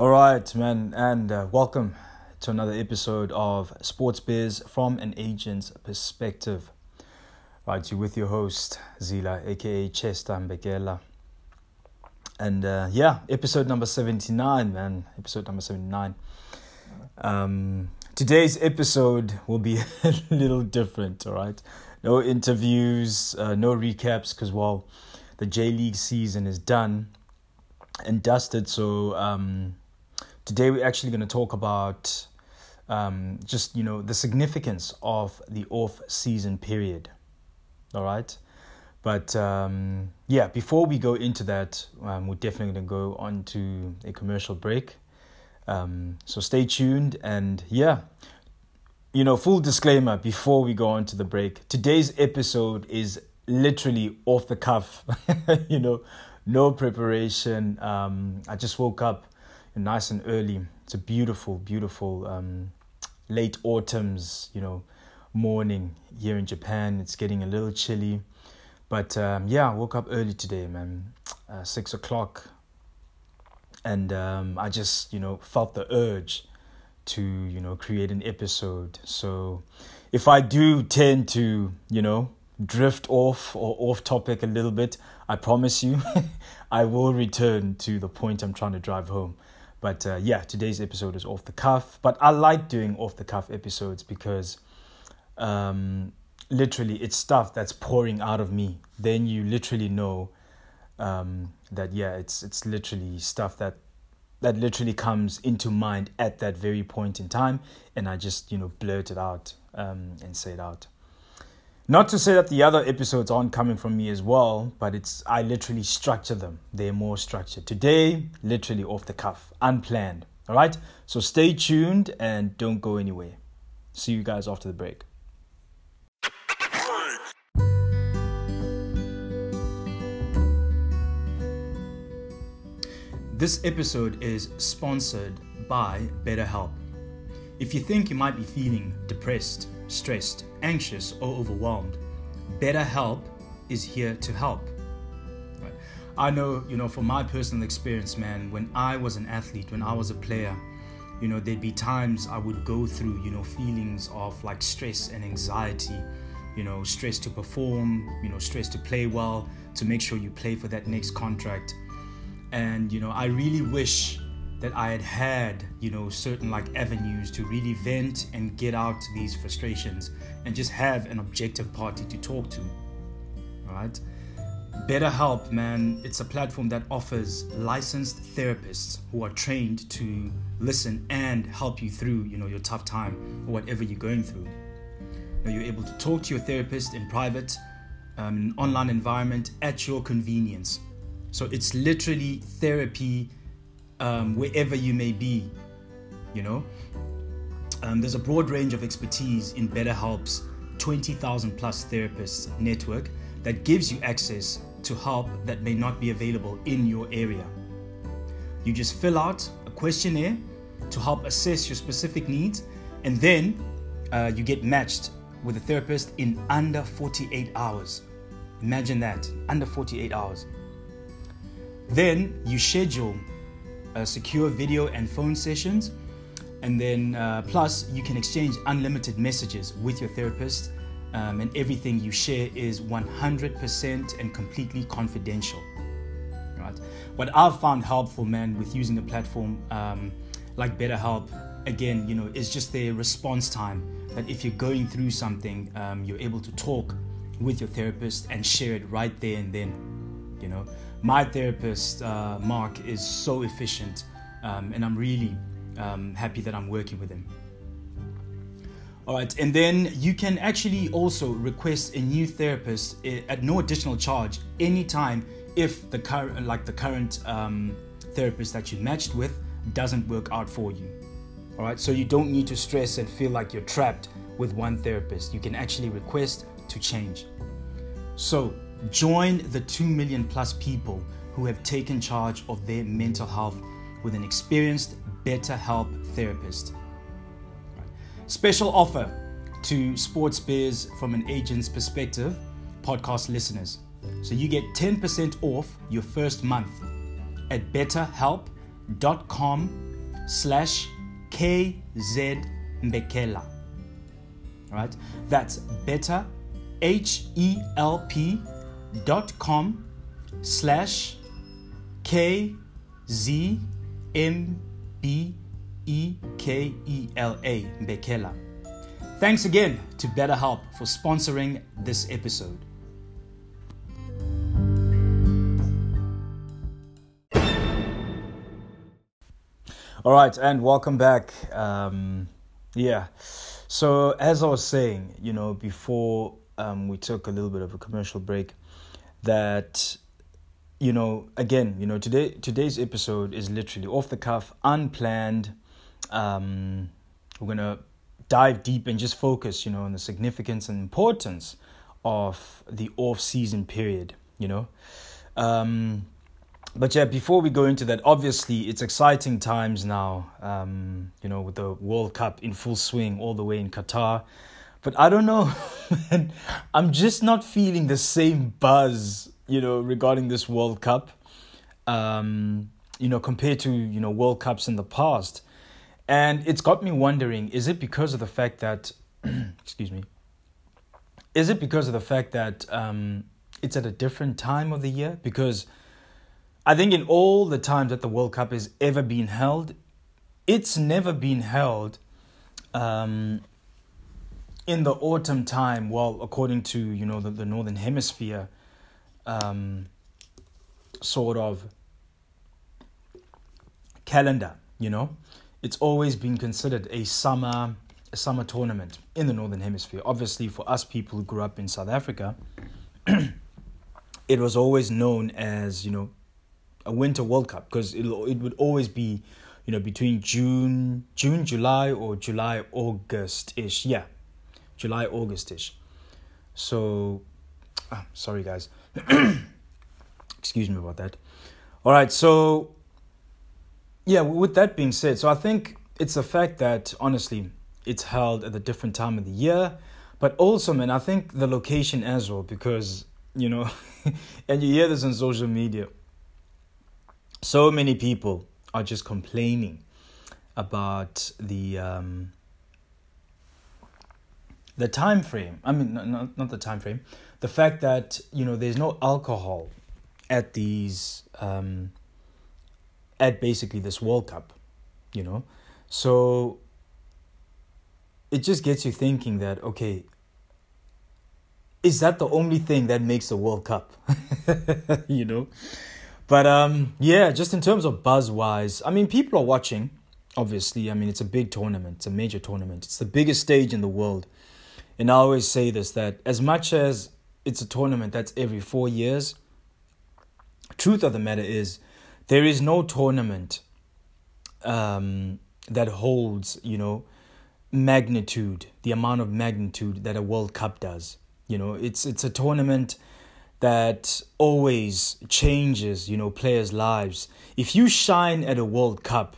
All right, man, and uh, welcome to another episode of Sports Biz from an agent's perspective. Right, you with your host Zila, aka Chester Mbekela. And uh, yeah, episode number 79, man. Episode number 79. Um, today's episode will be a little different, all right? No interviews, uh, no recaps, because, well, the J League season is done and dusted. So, um, Today we're actually going to talk about um, just you know the significance of the off-season period. All right, but um, yeah, before we go into that, um, we're definitely going to go on to a commercial break. Um, so stay tuned and yeah, you know, full disclaimer before we go on to the break. Today's episode is literally off the cuff. you know, no preparation. Um, I just woke up nice and early. It's a beautiful, beautiful um, late autumn's, you know, morning here in Japan. It's getting a little chilly, but um, yeah, I woke up early today, man, uh, six o'clock, and um, I just, you know, felt the urge to, you know, create an episode. So, if I do tend to, you know, drift off or off topic a little bit, I promise you, I will return to the point I'm trying to drive home. But uh, yeah, today's episode is off the cuff. But I like doing off the cuff episodes because um, literally it's stuff that's pouring out of me. Then you literally know um, that yeah, it's it's literally stuff that that literally comes into mind at that very point in time, and I just you know blurt it out um, and say it out. Not to say that the other episodes aren't coming from me as well, but it's I literally structure them. They're more structured. Today, literally off the cuff, unplanned. All right? So stay tuned and don't go anywhere. See you guys after the break. This episode is sponsored by BetterHelp. If you think you might be feeling depressed, stressed, anxious, or overwhelmed, BetterHelp is here to help. Right? I know, you know, from my personal experience, man, when I was an athlete, when I was a player, you know, there'd be times I would go through, you know, feelings of like stress and anxiety, you know, stress to perform, you know, stress to play well, to make sure you play for that next contract. And, you know, I really wish that I had had, you know, certain like avenues to really vent and get out these frustrations and just have an objective party to talk to. Right? BetterHelp, man, it's a platform that offers licensed therapists who are trained to listen and help you through, you know, your tough time or whatever you're going through. Now, you're able to talk to your therapist in private, um, in an online environment at your convenience. So it's literally therapy um, wherever you may be, you know. Um, there's a broad range of expertise in BetterHelp's 20,000 plus therapists network that gives you access to help that may not be available in your area. You just fill out a questionnaire to help assess your specific needs, and then uh, you get matched with a therapist in under 48 hours. Imagine that, under 48 hours. Then you schedule uh, secure video and phone sessions. And then, uh, plus, you can exchange unlimited messages with your therapist, um, and everything you share is 100% and completely confidential. Right? What I've found helpful, man, with using a platform um, like BetterHelp, again, you know, is just their response time. That if you're going through something, um, you're able to talk with your therapist and share it right there and then. You know, my therapist, uh, Mark, is so efficient, um, and I'm really um, happy that I'm working with him. All right, and then you can actually also request a new therapist eh, at no additional charge anytime if the current, like the current um, therapist that you matched with, doesn't work out for you. All right, so you don't need to stress and feel like you're trapped with one therapist. You can actually request to change. So Join the 2 million plus people who have taken charge of their mental health with an experienced BetterHelp therapist. Special offer to Sports Biz from an agent's perspective, podcast listeners. So you get 10% off your first month at betterhelp.com slash kzmbekela. Right? That's better, H-E-L-P dot com slash K-Z-M-B-E-K-E-L-A, Bekela. Thanks again to BetterHelp for sponsoring this episode. All right, and welcome back. Um, yeah, so as I was saying, you know, before um, we took a little bit of a commercial break, that you know, again, you know, today today's episode is literally off the cuff, unplanned. Um, we're gonna dive deep and just focus, you know, on the significance and importance of the off-season period. You know. Um, but yeah, before we go into that, obviously it's exciting times now. Um, you know, with the World Cup in full swing, all the way in Qatar. But I don't know, man. I'm just not feeling the same buzz, you know, regarding this World Cup. Um, you know, compared to you know World Cups in the past, and it's got me wondering: is it because of the fact that, excuse me, is it because of the fact that um, it's at a different time of the year? Because I think in all the times that the World Cup has ever been held, it's never been held um, in the autumn time. Well, according to you know the, the northern hemisphere, um, sort of calendar. You know, it's always been considered a summer a summer tournament in the northern hemisphere. Obviously, for us people who grew up in South Africa, it was always known as you know a winter World Cup because it it would always be, you know, between June June July or July August ish. Yeah, July August ish. So, ah, sorry guys, excuse me about that. All right, so yeah, with that being said, so I think it's the fact that honestly it's held at a different time of the year, but also man, I think the location as well because you know, and you hear this on social media so many people are just complaining about the um, the time frame. I mean, not not the time frame. The fact that you know there's no alcohol at these um, at basically this World Cup, you know, so it just gets you thinking that okay, is that the only thing that makes the World Cup? you know, but um, yeah, just in terms of buzz wise, I mean, people are watching. Obviously, I mean, it's a big tournament. It's a major tournament. It's the biggest stage in the world. And I always say this that as much as it's a tournament that's every four years, truth of the matter is, there is no tournament um, that holds, you know, magnitude, the amount of magnitude that a World Cup does. You know, it's it's a tournament that always changes, you know, players' lives. If you shine at a World Cup,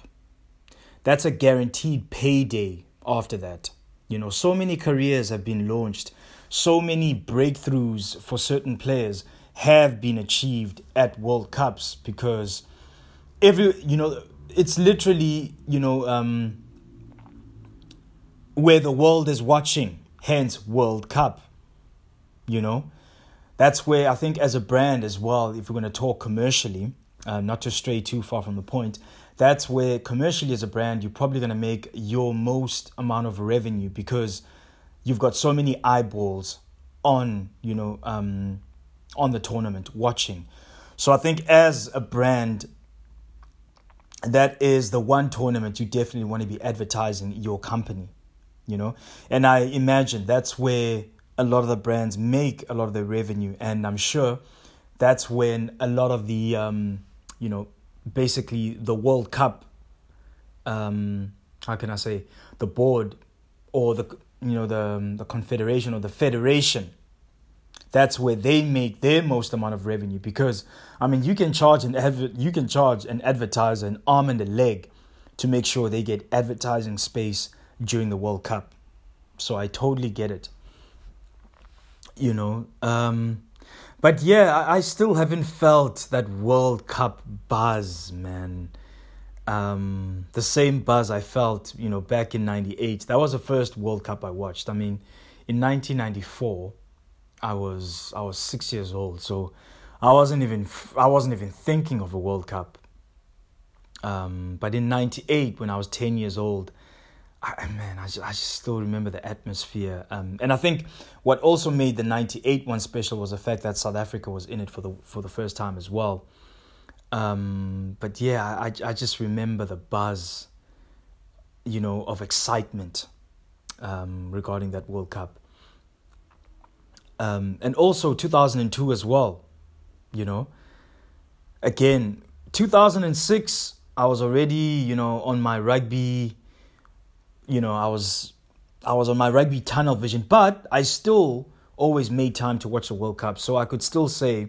that's a guaranteed payday after that. You know, so many careers have been launched, so many breakthroughs for certain players have been achieved at World Cups because every, you know, it's literally, you know, um, where the world is watching, hence World Cup, you know. That's where I think as a brand as well, if we're going to talk commercially, uh, not to stray too far from the point, that's where commercially as a brand, you're probably going to make your most amount of revenue because you've got so many eyeballs on, you know, um, on the tournament watching. So I think as a brand, that is the one tournament you definitely want to be advertising your company, you know. And I imagine that's where a lot of the brands make a lot of their revenue, and I'm sure that's when a lot of the um, you know basically the World Cup um, how can I say the board or the you know the um, the confederation or the federation that's where they make their most amount of revenue because I mean you can charge an adver- you can charge an advertiser an arm and a leg to make sure they get advertising space during the World Cup. So I totally get it you know. Um, but yeah, I, I still haven't felt that World Cup buzz, man. um, the same buzz I felt, you know, back in '98. That was the first World Cup I watched. I mean, in 1994, I was I was six years old, so I wasn't even I wasn't even thinking of a World Cup. Um, but in '98, when I was 10 years old, I, man, I just, I just still remember the atmosphere. Um, and I think what also made the '98 one special was the fact that South Africa was in it for the for the first time as well. Um, but yeah, I I just remember the buzz, you know, of excitement um, regarding that World Cup. Um, and also 2002 as well, you know. Again, 2006, I was already, you know, on my rugby you know, I was I was on my rugby tunnel vision, but I still always made time to watch the World Cup. So I could still say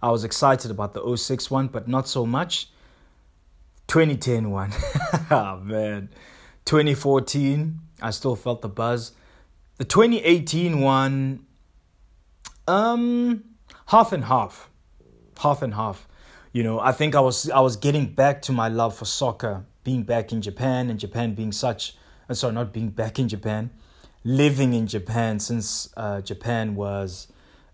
I was excited about the 06 one, but not so much. 2010 one. oh man. 2014, I still felt the buzz. The 2018 one um half and half. Half and half. You know, I think I was I was getting back to my love for soccer, being back in Japan and Japan being such uh, sorry, not being back in Japan, living in Japan since uh, Japan was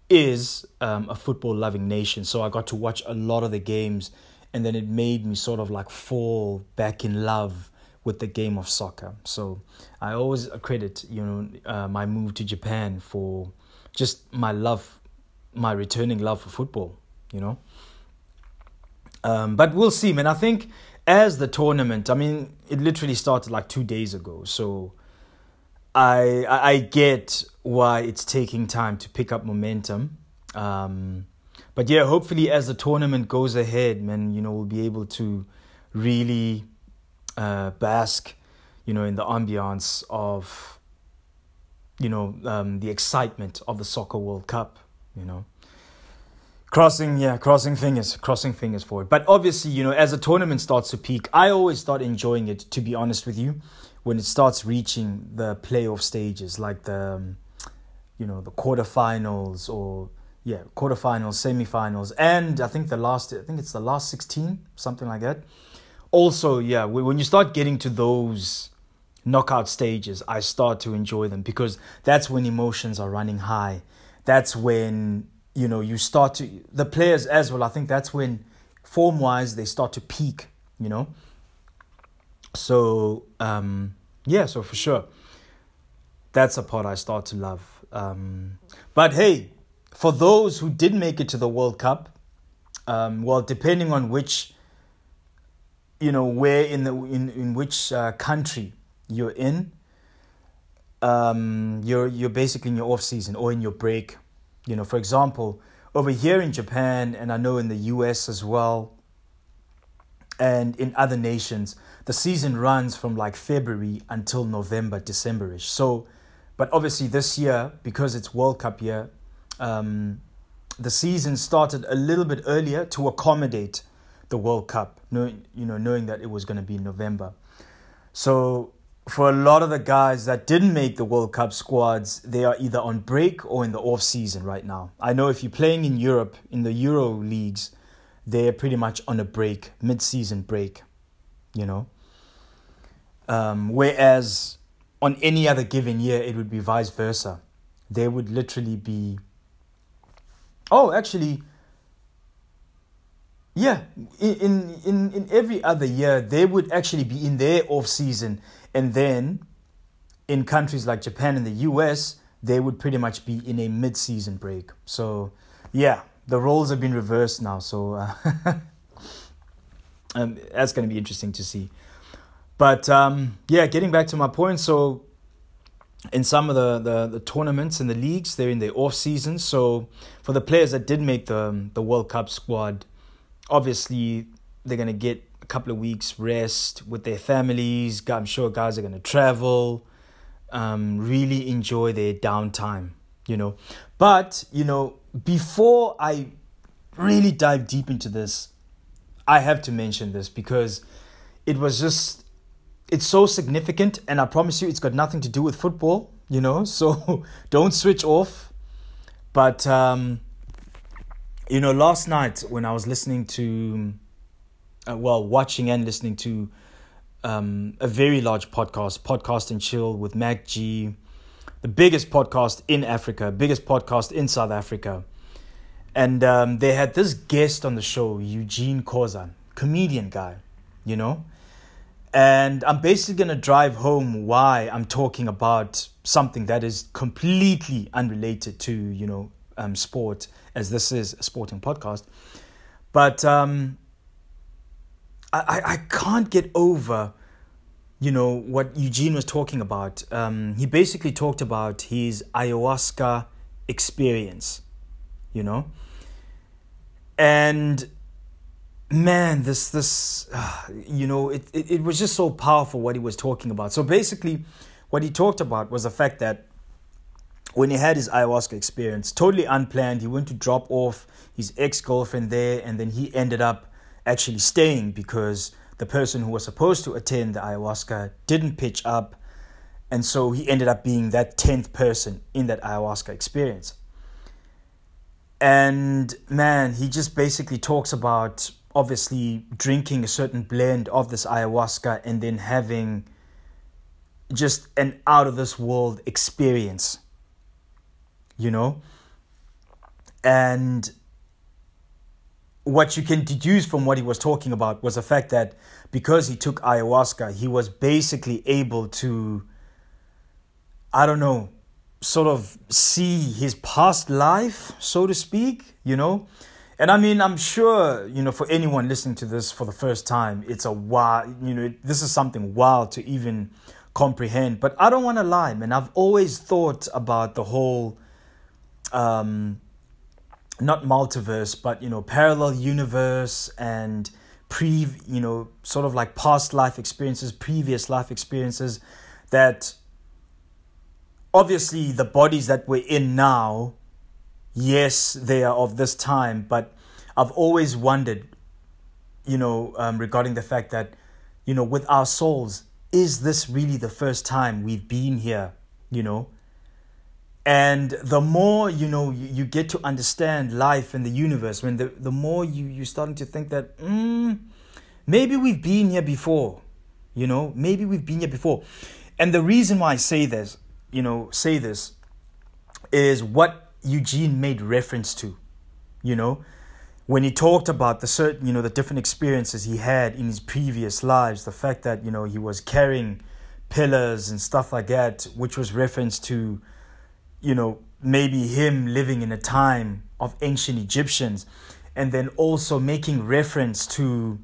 is um, a football loving nation. So I got to watch a lot of the games, and then it made me sort of like fall back in love with the game of soccer. So I always credit you know uh, my move to Japan for just my love, my returning love for football. You know. Um, but we'll see, man. I think as the tournament, I mean, it literally started like two days ago. So I I get why it's taking time to pick up momentum. Um, but yeah, hopefully as the tournament goes ahead, man, you know, we'll be able to really uh, bask, you know, in the ambiance of, you know, um, the excitement of the Soccer World Cup, you know crossing yeah crossing fingers crossing fingers for it but obviously you know as a tournament starts to peak i always start enjoying it to be honest with you when it starts reaching the playoff stages like the um, you know the quarterfinals or yeah quarterfinals semifinals and i think the last i think it's the last 16 something like that. Also yeah when you start getting to those knockout stages i start to enjoy them because that's when emotions are running high. That's when you know, you start to the players as well. I think that's when form wise they start to peak, you know. So um, yeah, so for sure, that's a part I start to love. Um, but hey, for those who did make it to the World Cup, um, well, depending on which, you know, where in the in in which uh, country you're in, um, you're you're basically in your off season or in your break you know, for example, over here in Japan, and I know in the US as well, and in other nations, the season runs from like February until November, Decemberish. So, but obviously this year, because it's World Cup year, um, the season started a little bit earlier to accommodate the World Cup, knowing, you know, knowing that it was going to be November. So for a lot of the guys that didn't make the World Cup squads, they are either on break or in the off season right now. I know if you're playing in Europe in the Euro leagues, they're pretty much on a break, mid-season break, you know. Um, whereas on any other given year, it would be vice versa. They would literally be. Oh, actually, yeah. In in in every other year, they would actually be in their off season and then in countries like Japan and the US, they would pretty much be in a mid season break. So, yeah, the roles have been reversed now. So, uh, um, that's going to be interesting to see. But um, yeah, getting back to my point. So, in some of the, the, the tournaments and the leagues, they're in the off season. So, for the players that did make the, the World Cup squad, obviously they're going to get couple of weeks rest with their families. I'm sure guys are going to travel, um, really enjoy their downtime, you know. But, you know, before I really dive deep into this, I have to mention this because it was just, it's so significant. And I promise you, it's got nothing to do with football, you know. So don't switch off. But, um, you know, last night when I was listening to uh, well, watching and listening to um, a very large podcast, Podcast and Chill with Mac G, the biggest podcast in Africa, biggest podcast in South Africa. And um, they had this guest on the show, Eugene Khoza, comedian guy, you know? And I'm basically going to drive home why I'm talking about something that is completely unrelated to, you know, um, sport, as this is a sporting podcast. But um, I, I can't get over, you know, what Eugene was talking about. Um, he basically talked about his ayahuasca experience, you know? And man this this uh, you know it, it, it was just so powerful what he was talking about so basically what he talked about was the fact that when he had his ayahuasca experience totally unplanned he went to drop off his ex-girlfriend there and then he ended up actually staying because the person who was supposed to attend the ayahuasca didn't pitch up. And so he ended up being that 10th person in that ayahuasca experience. And man he just basically talks about obviously drinking a certain blend of this ayahuasca and then having just an out of this world experience you know? And what you can deduce from what he was talking about was the fact that because he took ayahuasca he was basically able to i don't know sort of see his past life so to speak you know and I mean, I'm sure, you know, for anyone listening to this for the first time, it's a wow, you know, this is something wild to even comprehend. But I don't want to lie, man. I've always thought about the whole, um, not multiverse, but, you know, parallel universe and pre, you know, sort of like past life experiences, previous life experiences that obviously the bodies that we're in now yes, they are of this time, but I've always wondered, you know, um, regarding the fact that, you know, with our souls, is this really the first time we've been here, you know? And the more, you know, you, you get to understand life and the universe, when the, the more you, you're starting to think that, mm, maybe we've been here before, you know, maybe we've been here before. And the reason why I say this, you know, say this is what Eugene made reference to, you know, when he talked about the certain, you know, the different experiences he had in his previous lives, the fact that, you know, he was carrying pillars and stuff like that, which was reference to, you know, maybe him living in a time of ancient Egyptians, and then also making reference to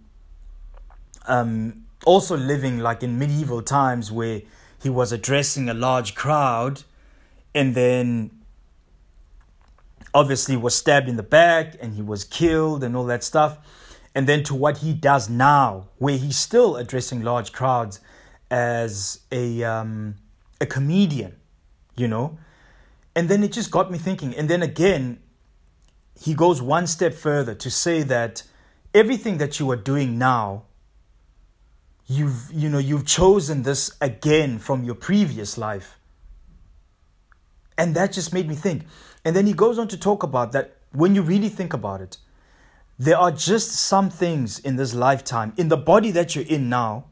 um, also living like in medieval times where he was addressing a large crowd and then obviously was stabbed in the back and he was killed and all that stuff. And then to what he does now, where he's still addressing large crowds as a um, a comedian, you know. And then it just got me thinking. And then again, he goes one step further to say that everything that you are doing now you've you know you've chosen this again from your previous life and that just made me think and then he goes on to talk about that when you really think about it, there are just some things in this lifetime, in the body that you're in now,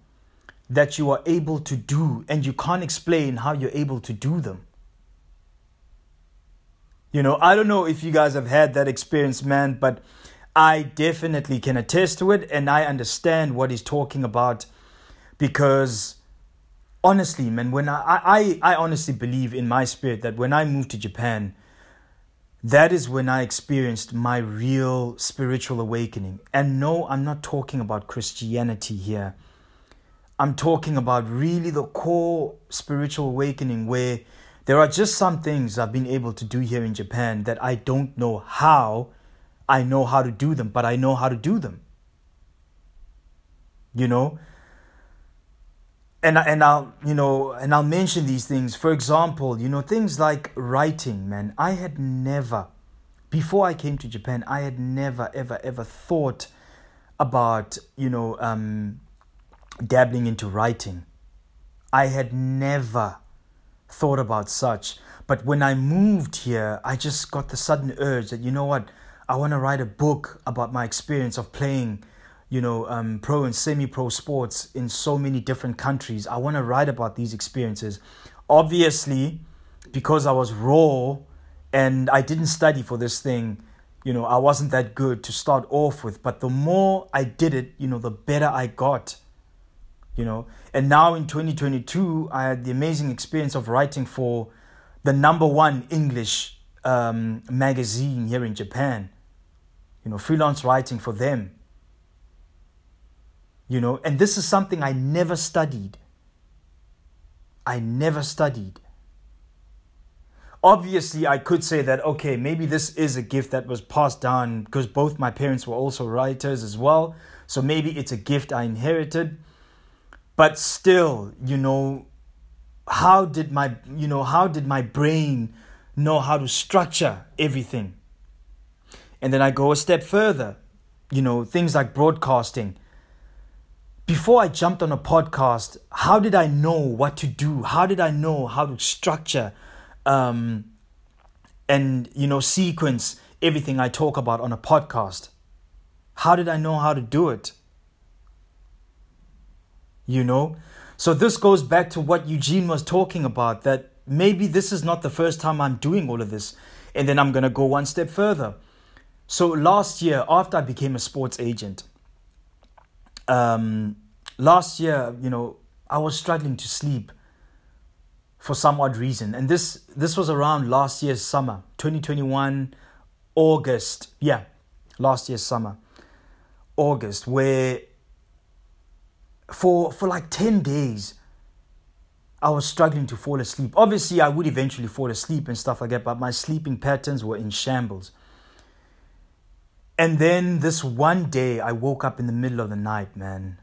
that you are able to do, and you can't explain how you're able to do them. You know, I don't know if you guys have had that experience, man, but I definitely can attest to it, and I understand what he's talking about because honestly, man, when I, I, I honestly believe in my spirit that when I moved to Japan, that is when I experienced my real spiritual awakening. And no, I'm not talking about Christianity here. I'm talking about really the core spiritual awakening where there are just some things I've been able to do here in Japan that I don't know how I know how to do them, but I know how to do them. You know? and and I'll you know and I'll mention these things. For example, you know things like writing. Man, I had never, before I came to Japan, I had never ever ever thought about you know um, dabbling into writing. I had never thought about such. But when I moved here, I just got the sudden urge that you know what, I want to write a book about my experience of playing you know, um, pro and semi pro sports in so many different countries. I want to write about these experiences. Obviously, because I was raw and I didn't study for this thing, you know, I wasn't that good to start off with. But the more I did it, you know, the better I got, you know. And now in 2022, I had the amazing experience of writing for the number one English um, magazine here in Japan, you know, freelance writing for them. You know, and this is something I never studied. I never studied obviously i could say that okay maybe this is a gift that was passed down because both my parents were also writers as well so maybe it's a gift i inherited but still you know how did my you know how did my brain know how to structure everything and then i go a step further you know things like broadcasting before i jumped on a podcast how did i know what to do how did i know how to structure um, and you know sequence everything I talk about on a podcast. How did I know how to do it? You know? So this goes back to what Eugene was talking about that maybe this is not the first time I'm doing all of this. And then I'm going to go one step further. So last year, after I became a sports agent, um, last year, you know, I was struggling to sleep for some odd reason. And this this was around last year's summer, 2021 August. Yeah, last year's summer. August where for for like 10 days I was struggling to fall asleep. Obviously, I would eventually fall asleep and stuff like that, but my sleeping patterns were in shambles. And then this one day, I woke up in the middle of the night, man.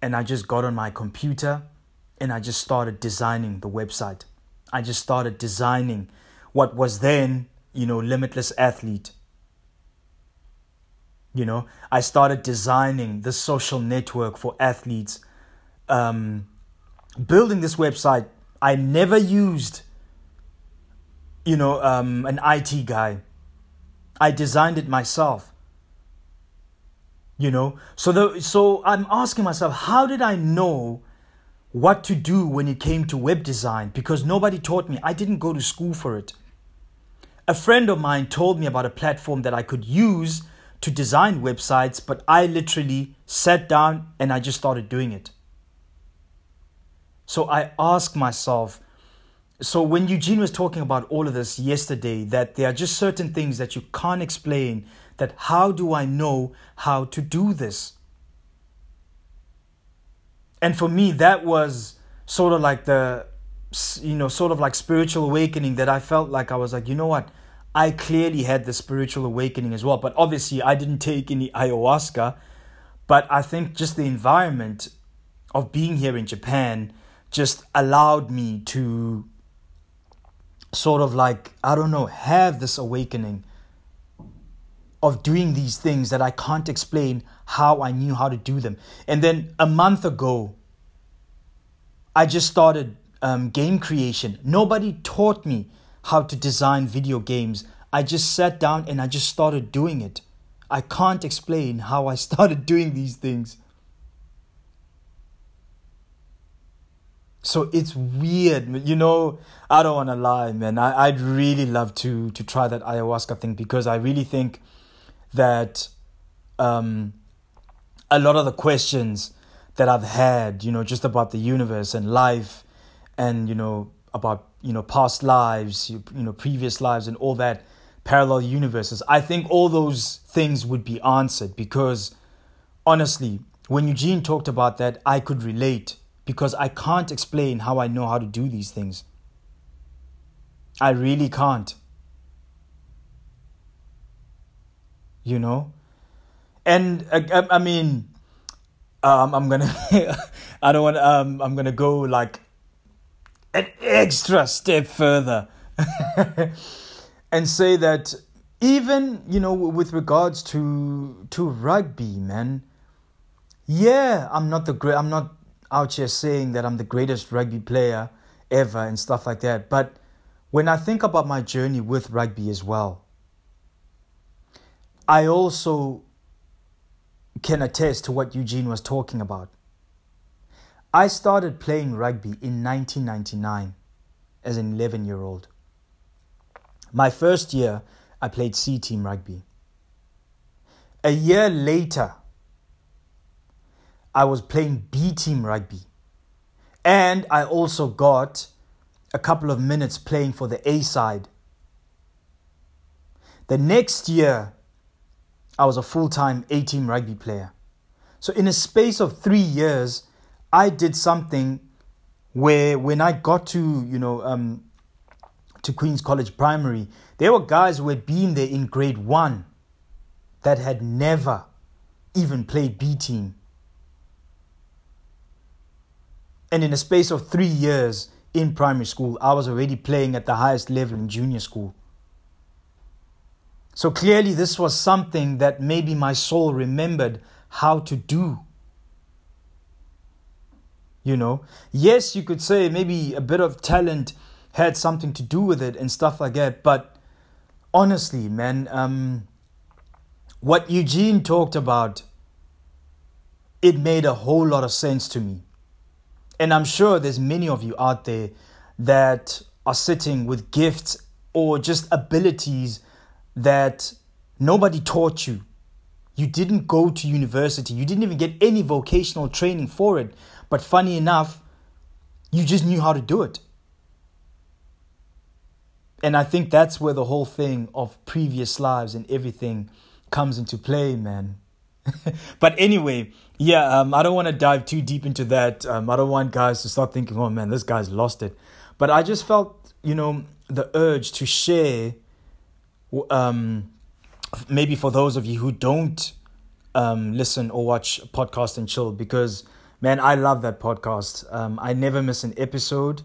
And I just got on my computer and I just started designing the website. I just started designing what was then, you know, Limitless Athlete. You know, I started designing the social network for athletes. Um, building this website, I never used, you know, um, an IT guy. I designed it myself. You know, so the so I'm asking myself, how did I know what to do when it came to web design because nobody taught me. I didn't go to school for it. A friend of mine told me about a platform that I could use to design websites, but I literally sat down and I just started doing it. So I asked myself, so when Eugene was talking about all of this yesterday, that there are just certain things that you can't explain, that how do I know how to do this? and for me that was sort of like the you know sort of like spiritual awakening that i felt like i was like you know what i clearly had the spiritual awakening as well but obviously i didn't take any ayahuasca but i think just the environment of being here in japan just allowed me to sort of like i don't know have this awakening of doing these things that I can't explain how I knew how to do them. And then a month ago, I just started um, game creation. Nobody taught me how to design video games. I just sat down and I just started doing it. I can't explain how I started doing these things. So it's weird, you know. I don't want to lie, man. I, I'd really love to to try that ayahuasca thing because I really think that um, a lot of the questions that I've had, you know, just about the universe and life, and you know about you know past lives, you, you know previous lives, and all that parallel universes. I think all those things would be answered because honestly, when Eugene talked about that, I could relate because I can't explain how I know how to do these things. I really can't. you know and uh, I, mean um, i'm gonna i don't want um, i'm gonna go like an extra step further and say that even you know with regards to to rugby man yeah i'm not the great i'm not out here saying that i'm the greatest rugby player ever and stuff like that but when i think about my journey with rugby as well I also can attest to what Eugene was talking about. I started playing rugby in 1999 as an 11 year old. My first year, I played C team rugby. A year later, I was playing B team rugby. And I also got a couple of minutes playing for the A side. The next year, I was a full time A team rugby player. So, in a space of three years, I did something where when I got to, you know, um, to Queen's College Primary, there were guys who had been there in grade one that had never even played B team. And in a space of three years in primary school, I was already playing at the highest level in junior school. So clearly, this was something that maybe my soul remembered how to do. You know, yes, you could say maybe a bit of talent had something to do with it and stuff like that, but honestly, man, um, what Eugene talked about, it made a whole lot of sense to me. And I'm sure there's many of you out there that are sitting with gifts or just abilities that nobody taught you. You didn't go to university, you didn't even get any vocational training for it. But funny enough, you just knew how to do it. And I think that's where the whole thing of previous lives and everything comes into play, man. but anyway, yeah, um, I don't want to dive too deep into that. Um, I don't want guys to start thinking, oh man, this guy's lost it. But I just felt, you know, the urge to share, um, maybe for those of you who don't um, listen or watch Podcast and Chill, because man, I love that podcast. Um, I never miss an episode.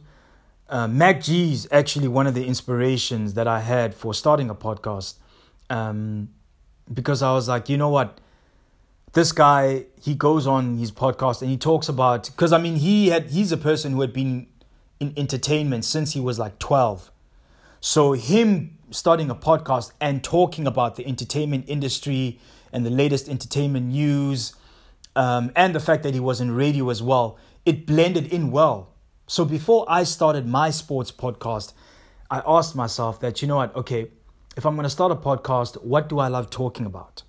Uh, Mac is actually one of the inspirations that I had for starting a podcast. Um, because I was like, you know what? This guy, he goes on his podcast and he talks about because I mean he had he's a person who had been in entertainment since he was like 12. So him starting a podcast and talking about the entertainment industry and the latest entertainment news um, and the fact that he was in radio as well, it blended in well. So before I started my sports podcast, I asked myself that, you know what, okay, if I'm going to start a podcast, what do I love talking about?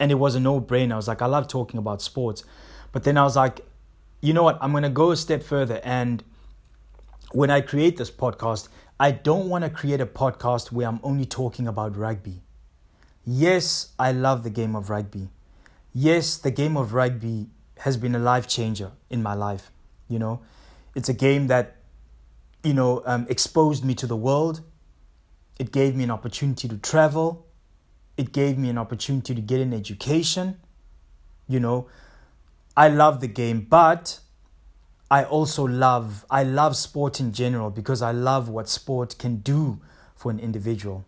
And it was a no brainer. I was like, I love talking about sports. But then I was like, you know what? I'm going to go a step further. And when I create this podcast, I don't want to create a podcast where I'm only talking about rugby. Yes, I love the game of rugby. Yes, the game of rugby has been a life changer in my life. You know, it's a game that, you know, um, exposed me to the world it gave me an opportunity to travel. It gave me an opportunity to get an education. You know, I love the game, but I also love I love sport in general because I love what sport can do for an individual.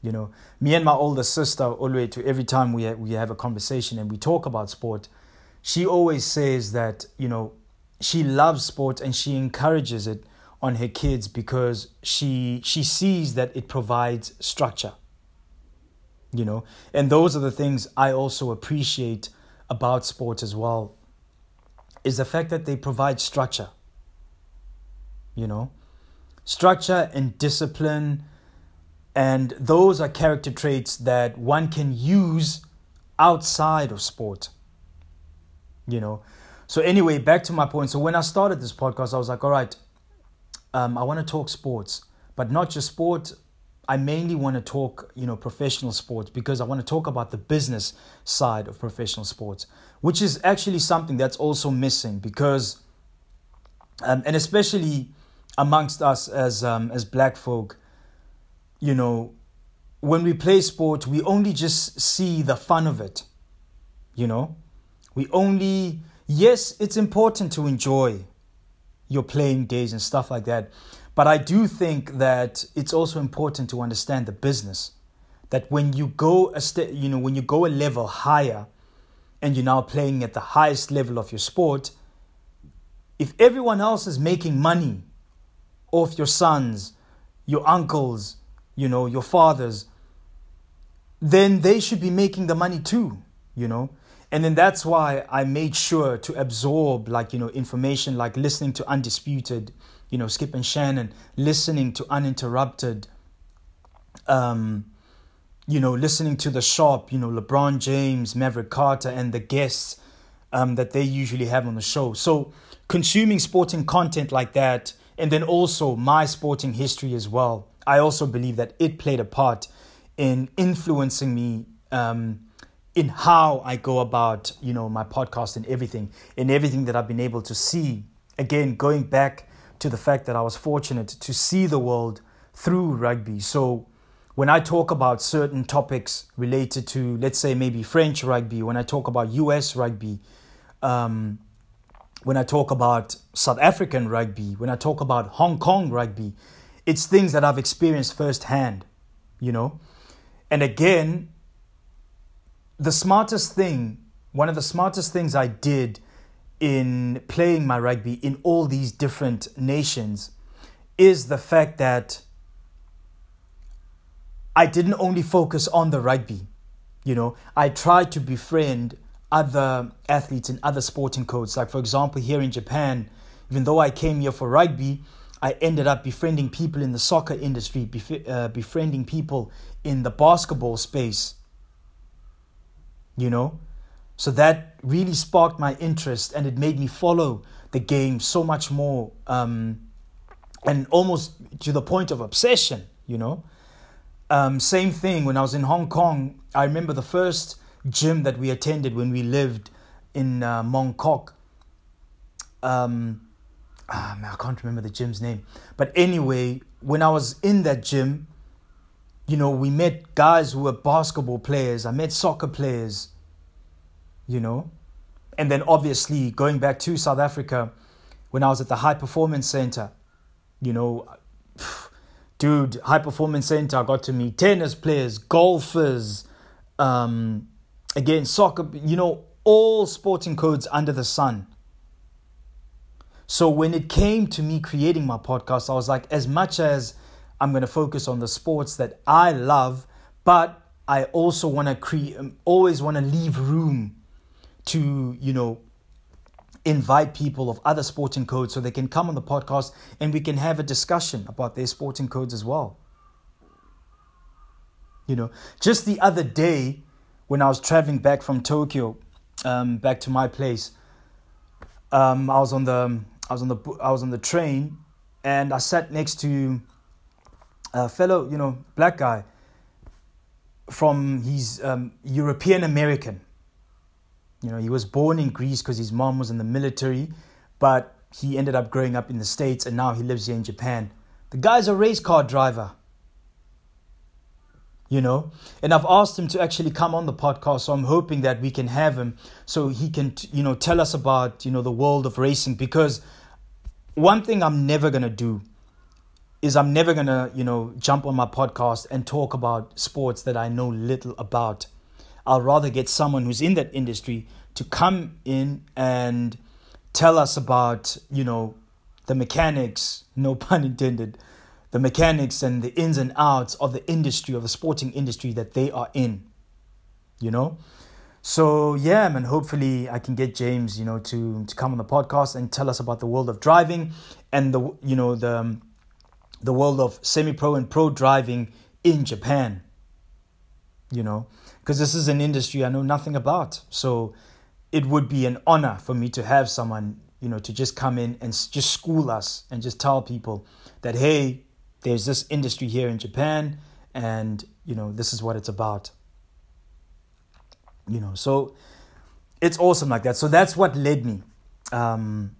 You know, me and my older sister, to every time we we have a conversation and we talk about sport, she always says that you know she loves sport and she encourages it on her kids because she she sees that it provides structure you know. And those are the things i also appreciate about sports as well is the fact that they provide structure you know. Structure and discipline and those are character traits that one can use outside of sport you know so anyway back to my point so when i started this podcast i was like all right um, I want to talk sports, but not just sport. I mainly want to talk, you know, professional sports because I want to talk about the business side of professional sports, which is actually something that's also missing because, um, and especially amongst us as um, as black folk, you know, when we play sport, we only just see the fun of it. You know, we only yes, it's important to enjoy your playing days and stuff like that. But I do think that it's also important to understand the business. That when you go a st- you know when you go a level higher, and you're now playing at the highest level of your sport, if everyone else is making money off your sons, your uncles, you know, your fathers, then they should be making the money too, you know. and then that's why I made sure to absorb like you know information like listening to Undisputed, you know Skip and Shannon, listening to Uninterrupted, um, you know listening to the shop, you know LeBron James, Maverick Carter, and the guests um, that they usually have on the show. So consuming sporting content like that, and then also my sporting history as well. I also believe that it played a part in influencing me. Um, in how I go about, you know, my podcast and everything, in everything that I've been able to see. Again, going back to the fact that I was fortunate to see the world through rugby. So when I talk about certain topics related to, let's say, maybe French rugby, when I talk about US rugby, um, when I talk about South African rugby, when I talk about Hong Kong rugby, it's things that I've experienced firsthand, you know. And again, the smartest thing, one of the smartest things I did in playing my rugby in all these different nations is the fact that I didn't only focus on the rugby. You know, I tried to befriend other athletes in other sporting codes. Like, for example, here in Japan, even though I came here for rugby, I ended up befriending people in the soccer industry, bef- uh, befriending people in the basketball space you know? So that really sparked my interest and it made me follow the game so much more um, and almost to the point of obsession, you know? Um, same thing when I was in Hong Kong. I remember the first gym that we attended when we lived in uh, Mong Kok. Um, man, I can't remember the gym's name. But anyway, when I was in that gym, you know, we met guys who were basketball players. I met soccer players, you know. And then obviously going back to South Africa, when I was at the High Performance Center, you know, dude, High Performance Center, I got to meet tennis players, golfers, um, again, soccer, you know, all sporting codes under the sun. So when it came to me creating my podcast, I was like, as much as I'm going to focus on the sports that I love, but I also want to create, always want to leave room to, you know, invite people of other sporting codes so they can come on the podcast and we can have a discussion about their sporting codes as well. You know, just the other day when I was traveling back from Tokyo, um, back to my place, um, I was on the I was on the I was on the train, and I sat next to a fellow, you know, black guy from he's um, European American. You know, he was born in Greece because his mom was in the military, but he ended up growing up in the States and now he lives here in Japan. The guy's a race car driver. You know, and I've asked him to actually come on the podcast, so I'm hoping that we can have him so he can, you know, tell us about, you know, the world of racing because one thing I'm never going to do is I'm never going to, you know, jump on my podcast and talk about sports that I know little about. I'll rather get someone who's in that industry to come in and tell us about, you know, the mechanics, no pun intended, the mechanics and the ins and outs of the industry, of the sporting industry that they are in, you know? So yeah, man. Hopefully, I can get James, you know, to to come on the podcast and tell us about the world of driving and the you know the the world of semi-pro and pro driving in Japan. You know, because this is an industry I know nothing about. So it would be an honor for me to have someone, you know, to just come in and just school us and just tell people that hey, there's this industry here in Japan, and you know, this is what it's about. You know so it's awesome like that. So that's what led me um,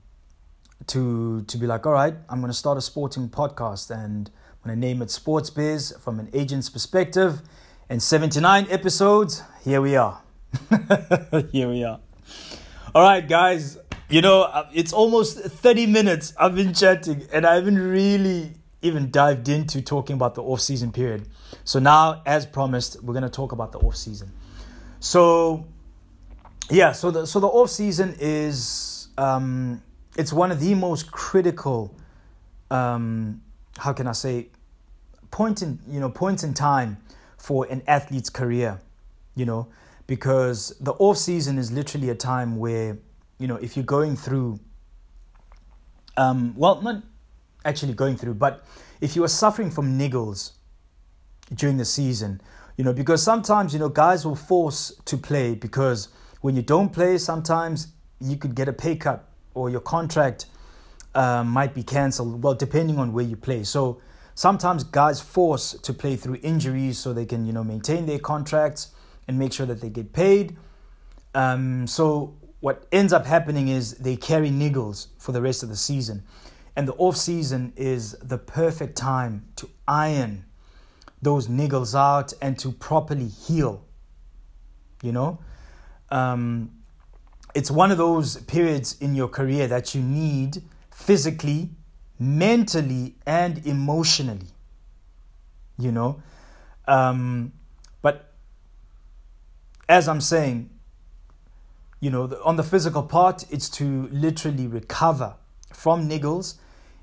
to to be like all right i'm going to start a sporting podcast. And i'm going to name it sports biz from an agent's perspective and 79 episodes here we are. Here we are. All right guys you know uh, it's almost 30 minutes i've been chatting and i haven't really even dived into talking about the off season period so now as promised we're going to talk about the off season so yeah, so the so the off season is um, it's one of the most critical. Um, how can I say? Point in you know points in time for an athlete's career, you know, because the off season is literally a time where you know if you're going through um, well not actually going through. But if you are suffering from niggles during the season you know because sometimes you know guys will force to play because when you don't play sometimes you could get a pay cut or your contract uh, might be cancelled well depending on where you play. So sometimes guys force to play through injuries so they can you know maintain their contracts and make sure that they get paid. Um, so what ends up happening is they carry niggles for the rest of the season. And the off season is the perfect time to iron those niggles out and to properly heal. You know? Um, it's one of those periods in your career that you need physically, mentally, and emotionally. You know? Um, but as I'm saying, you know, on the physical part, it's to literally recover from niggles.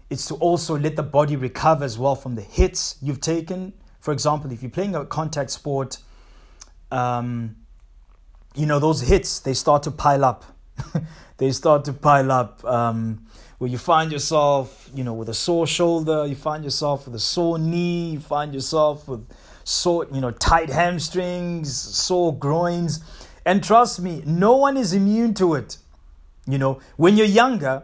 It's to also let the body recover as well from the hits you've taken. For example, if you're playing a contact sport, um, you know, those hits, they start to pile up. they start to pile up. Um, where you find yourself, you know, with a sore shoulder, you find yourself with a sore knee, you find yourself with sore, you know, tight hamstrings, sore groins and trust me, no one is immune to it. You know, when you're younger,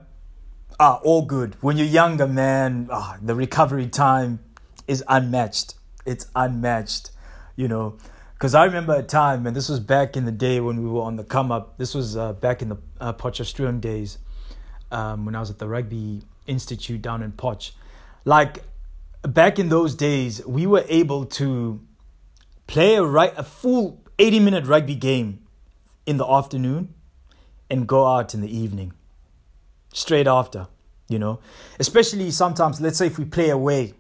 ah, all good. When you're younger, man, ah, the recovery time is unmatched. It's unmatched, you know. Because I remember a time, and this was back in the day when we were on the come up. This was uh, back in the uh, days um, when I was at the Rugby Institute down in Potch. Like, back in those days, we were able to play a, right, a full 80 minute rugby game in the afternoon and go out in the evening straight after you know? Especially sometimes let's say if we play away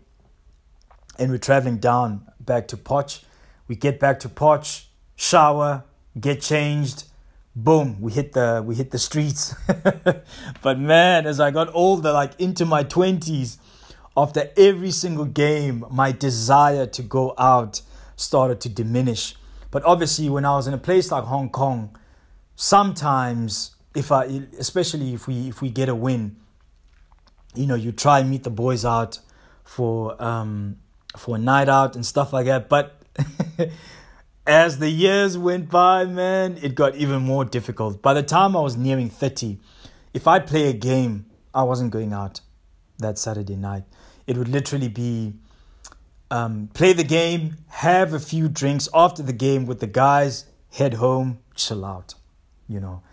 and we're traveling down back to Potch we get back to Potch shower get changed boom we hit the we hit the streets. But man as i got older like into my 20s after every single game my desire to go out started to diminish. But obviously, when I was in a place like Hong Kong, sometimes if I, especially if we if we get a win, you know, you try and meet the boys out for um for a night out and stuff like that. But as the years went by, man, it got even more difficult. By the time I was nearing thirty, if I play a game, I wasn't going out that Saturday night. It would literally be um, play the game, have a few drinks after the game with the guys, head home, chill out. You know,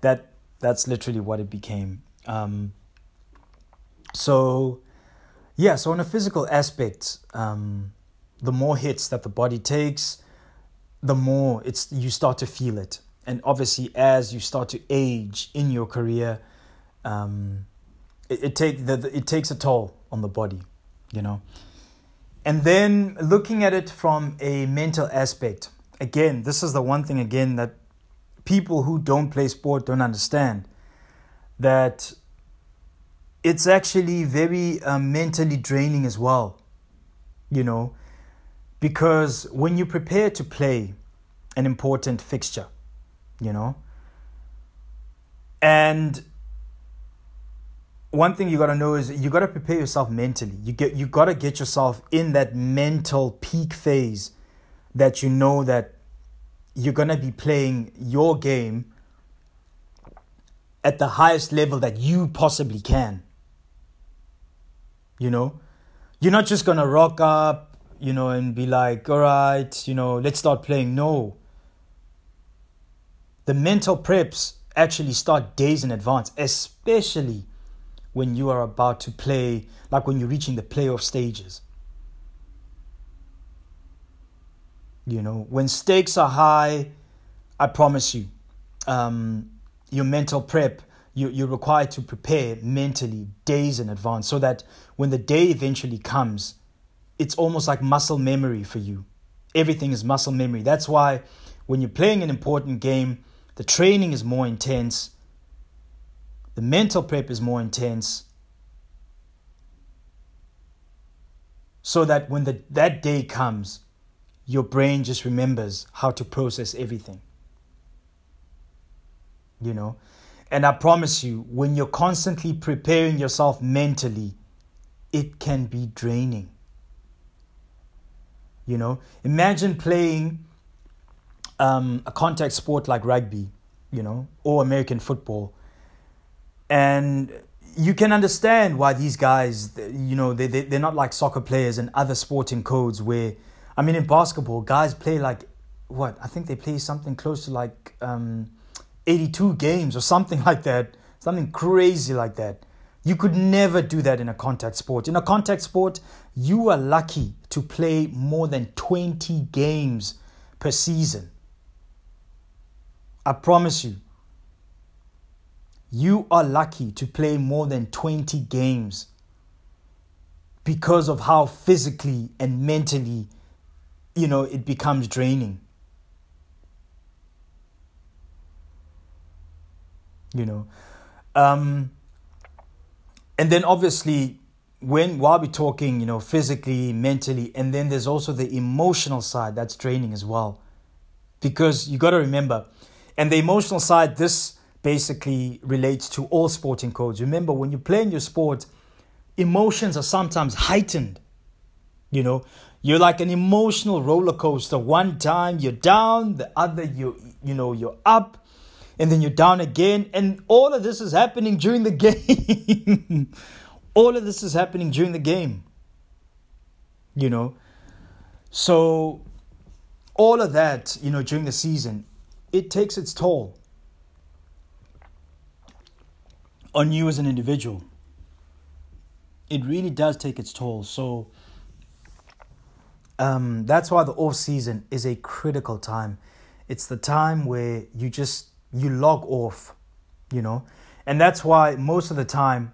that that's literally what it became. Um, so, yeah. So on a physical aspect, um, the more hits that the body takes, the more it's you start to feel it. And obviously, as you start to age in your career, um, it, it take the, it takes a toll on the body. You know. And then looking at it from a mental aspect, again, this is the one thing again that people who don't play sport don't understand that it's actually very uh, mentally draining as well, you know, because when you prepare to play an important fixture, you know, and one thing you got to know is you got to prepare yourself mentally. You get you got to get yourself in that mental peak phase that you know that you're going to be playing your game at the highest level that you possibly can. You know, you're not just going to rock up, you know, and be like, "All right, you know, let's start playing." No. The mental preps actually start days in advance, especially when you are about to play, like when you're reaching the playoff stages. You know, when stakes are high, I promise you, um, your mental prep, you, you're required to prepare mentally days in advance so that when the day eventually comes, it's almost like muscle memory for you. Everything is muscle memory. That's why when you're playing an important game, the training is more intense the mental prep is more intense. So that when the, that day comes, your brain just remembers how to process everything. you know. And I promise you, when you're constantly preparing yourself mentally, it can be draining. You know, imagine playing um, a contact sport like rugby, you know, or American football, and you can understand why these guys, you know, they, they, they're not like soccer players and other sporting codes where, I mean, in basketball, guys play like, what? I think they play something close to like um, 82 games or something like that, something crazy like that. You could never do that in a contact sport. In a contact sport, you are lucky to play more than 20 games per season. I promise you. You are lucky to play more than 20 games because of how physically and mentally, you know, it becomes draining. you know? Um, and then obviously when while we're talking you know physically mentally and then there's also the emotional side that's draining as well. Because you got to remember and the emotional side this basically relates to all sporting codes. Remember when you play in your sport emotions are sometimes heightened you know you're like an emotional roller coaster one time you're down the other you you know you're up and then you're down again. And all of this is happening during the game. all of this is happening during the game. You know? So, all of that, you know, during the season, it takes its toll on you as an individual. It really does take its toll. So, um, that's why the off season is a critical time. It's the time where you just you log off, you know, and that's why most of the time,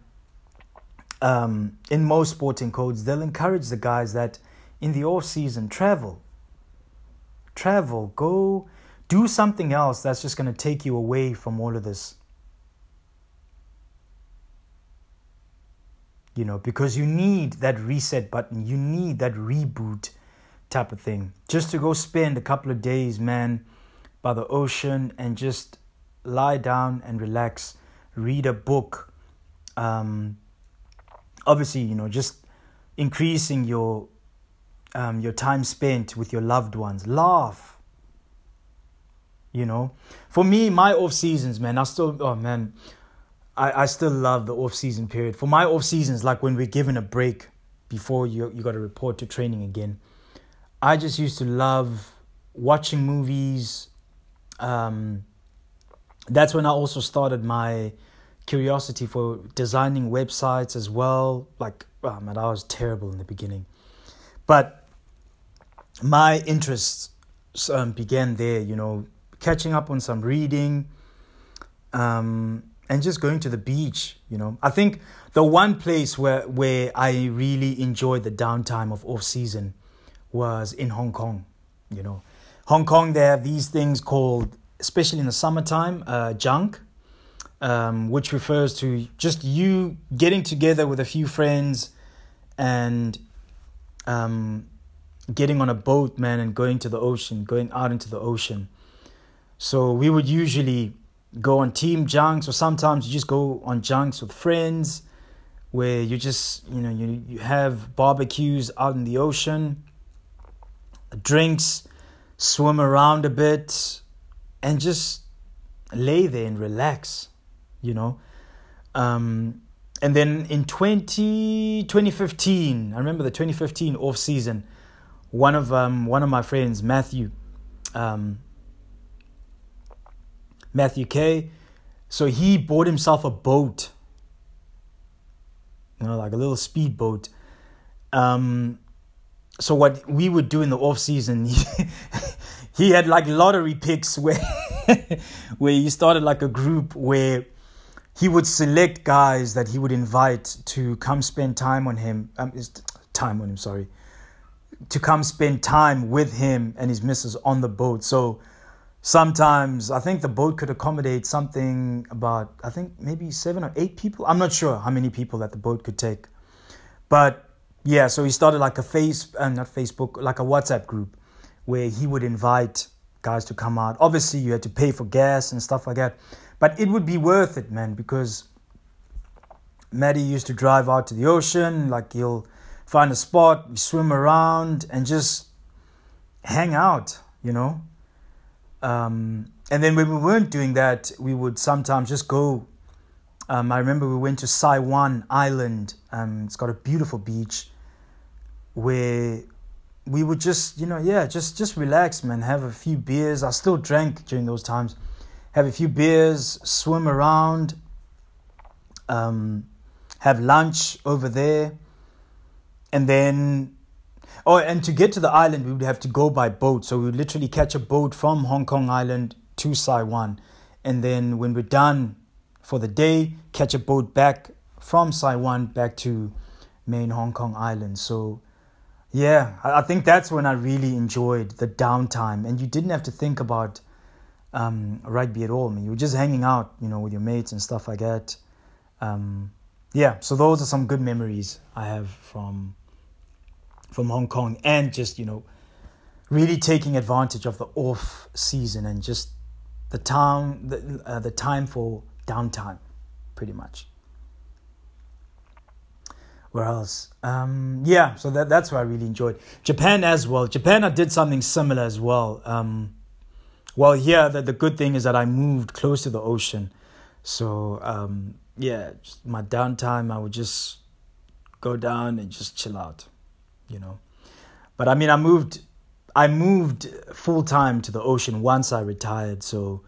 um, in most sporting codes, they'll encourage the guys that in the off season travel, travel, go do something else that's just going to take you away from all of this. You know, because you need that reset button, you need that reboot type of thing. Just to go spend a couple of days, man, by the ocean and just lie down and relax, read a book. Um, obviously, you know, just increasing your um, your time spent with your loved ones. Laugh. You know, for me, my off seasons, man, I still, oh man, I, I still love the off season period. For my off seasons, like when we're given a break before you you got to report to training again, I just used to love watching movies, um, that's when I also started my curiosity for designing websites as well. Like, oh man, I was terrible in the beginning. But my interests um, began there, you know, catching up on some reading um, and just going to the beach, you know. I think the one place where, where I really enjoyed the downtime of off season was in Hong Kong, you know. Hong Kong, they have these things called especially in the summertime, uh, junk, um, which refers to just you getting together with a few friends and um, getting on a boat, man, and going to the ocean, going out into the ocean. So we would usually go on team junks, or sometimes you just go on junks with friends, where you just you know you you have barbecues out in the ocean, drinks, swim around a bit, and just lay there and relax, you know. Um, and then in 20, 2015, I remember the 2015 off season, one of um, one of my friends, Matthew, um, Matthew K, so he bought himself a boat, you know, like a little speedboat. Um, so what we would do in the off season, he had like lottery picks where where he started like a group where he would select guys that he would invite to come spend time on him um, time on him sorry to come spend time with him and his missus on the boat. So sometimes i think the boat could accommodate something about i think maybe seven or eight people. I'm not sure how many people that the boat could take. But yeah so he started like a face uh, not facebook like a whatsapp group where he would invite guys to come out. Obviously, you had to pay for gas and stuff like that, but it would be worth it, man, because Maddie used to drive out to the ocean. Like he'll find a spot, swim around, and just hang out, you know. Um, and then when we weren't doing that, we would sometimes just go. Um, I remember we went to Saiwan Island. Um, it's got a beautiful beach where we would just, you know, yeah, just just relax, man. Have a few beers. I still drank during those times. Have a few beers, swim around, um, have lunch over there, and then, oh, and to get to the island, we would have to go by boat. So we would literally catch a boat from Hong Kong Island to Saiwan, and then when we're done for the day, catch a boat back from Saiwan back to main Hong Kong Island. So yeah, I think that's when I really enjoyed the downtime, and you didn't have to think about um, rugby at all. I mean, you were just hanging out, you know, with your mates and stuff like that. Um, yeah, so those are some good memories I have from from Hong Kong, and just you know, really taking advantage of the off season and just the time the uh, the time for downtime, pretty much where else? Um, yeah, so that that's what I really enjoyed. Japan as well. Japan, I did something similar as well. Um, well, here the, the good thing is that I moved close to the ocean, so um, yeah, my downtime I would just go down and just chill out, you know. But I mean, I moved, I moved full time to the ocean once I retired, so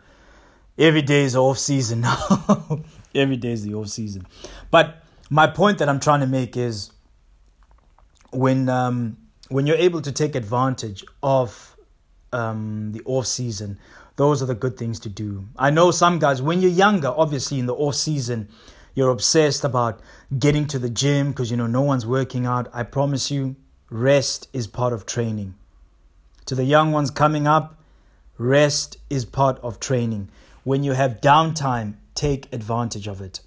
every day is off season now. every day is the off season, but my point that I'm trying to make is when um, when you're able to take advantage of um, the off season, those are the good things to do. I know some guys when you're younger, obviously in the off season, you're obsessed about getting to the gym because you know no one's working out. I promise you, rest is part of training. To the young ones coming up, rest is part of training. When you have downtime, take advantage of it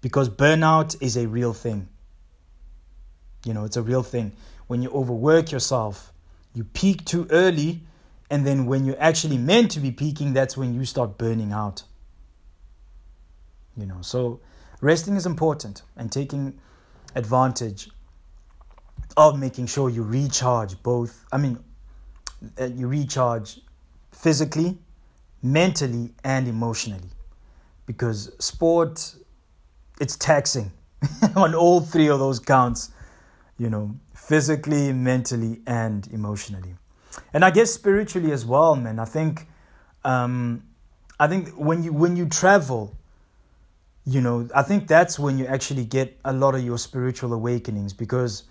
because burnout is a real thing. You know, it's a real thing. When you overwork yourself, you peak too early, and then when you're actually meant to be peaking, that's when you start burning out. You know, so resting is important and taking advantage of making sure you recharge both. I mean, uh, you recharge physically, mentally, and emotionally because sport it's taxing on all three of those counts, you know, physically, mentally, and emotionally. And I guess spiritually as well, man. I think, um, I think when you when you travel, you know, I think that's when you actually get a lot of your spiritual awakenings because,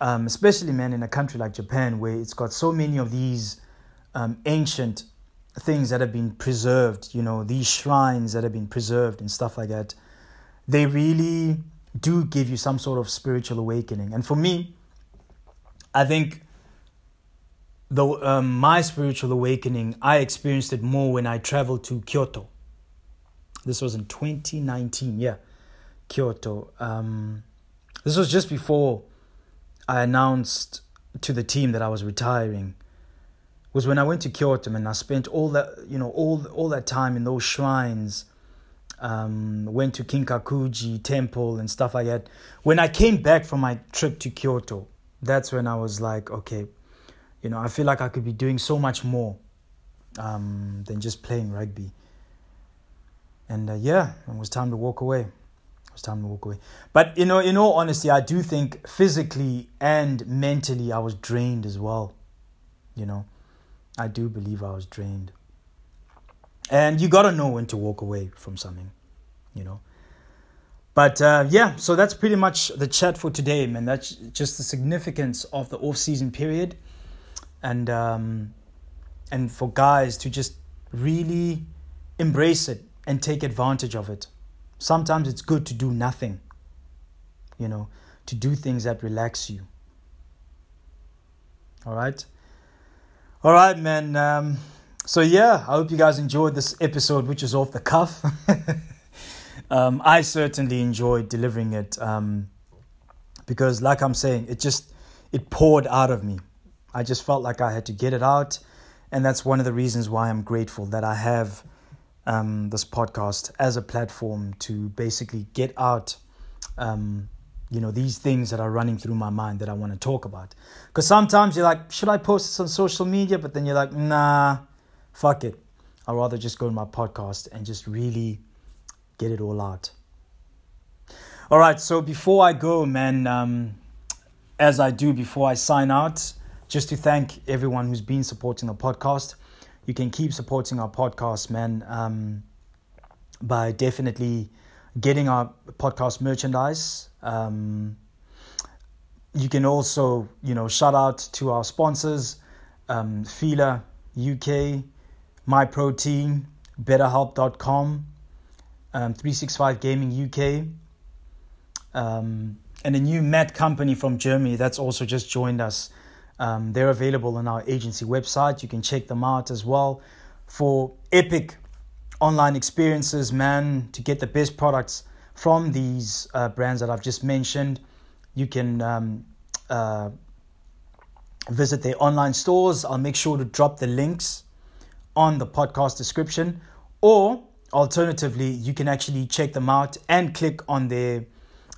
um, especially man, in a country like Japan where it's got so many of these um, ancient things that have been preserved, you know, these shrines that have been preserved and stuff like that they really do give you some sort of spiritual awakening. And for me, I think though um, my spiritual awakening, I experienced it more when I traveled to Kyoto. This was in 2019, yeah, Kyoto. Um, this was just before I announced to the team that I was retiring. Was when I went to Kyoto and I spent all that you know all all that time in those shrines um, went to Kinkakuji temple and stuff like that. When I came back from my trip to Kyoto, that's when I was like, okay, you know, I feel like I could be doing so much more um, than just playing rugby. And uh, yeah, it was time to walk away. It was time to walk away. But you know, in all honesty, I do think physically and mentally I was drained as well. You know, I do believe I was drained. And you got to know when to walk away from something, you know. But uh, yeah, so that's pretty much the chat for today, man. That's just the significance of the off-season period, and um, and for guys to just really embrace it and take advantage of it. Sometimes it's good to do nothing, you know, to do things that relax you. All right, all right, man. Um, so yeah, I hope you guys enjoyed this episode, which is off the cuff. um, I certainly enjoyed delivering it um, because, like I'm saying, it just it poured out of me. I just felt like I had to get it out, And that's one of the reasons why I'm grateful that I have um, this podcast as a platform to basically get out, um, you know, these things that are running through my mind that I want to talk about. Because sometimes you're like, should I post this on social media? But then you're like, nah, fuck it. I'd rather just go to my podcast and just really get it all out. All right, so before I go, man, um, as I do before I sign out, just to thank everyone who's been supporting the podcast. You can keep supporting our podcast, man, um, by definitely getting our podcast merchandise. Um, you can also, you know, shout out to our sponsors, um, Fila UK, My Protein, BetterHelp.com, um, 365 Gaming UK, um, and a new mat company from Germany that's also just joined us. Um, they're available on our agency website. You can check them out as well for epic online experiences, man, to get the best products from these uh, brands that I've just mentioned. You can um, uh, visit their online stores. I'll make sure to drop the links on the podcast description, or alternatively, you can actually check them out and click on their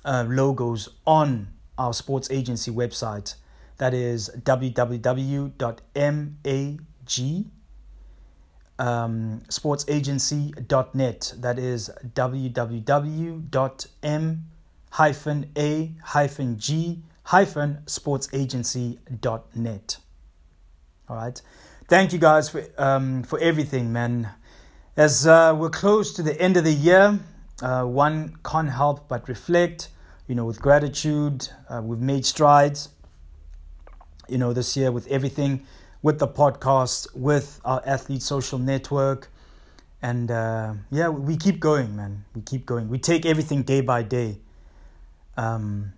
uh, logos on our sports agency website. That is www.mag um. That is www.m-a-g-sportsagency.net. All right. Thank you guys for um, for everything, man. As uh, we're close to the end of the year, uh, one can't help but reflect. You know, with gratitude, uh, we've made strides you know, this year with everything, with the podcast, with our athlete social network. And uh, yeah, we keep going, man. We keep going. We take everything day by day. Um,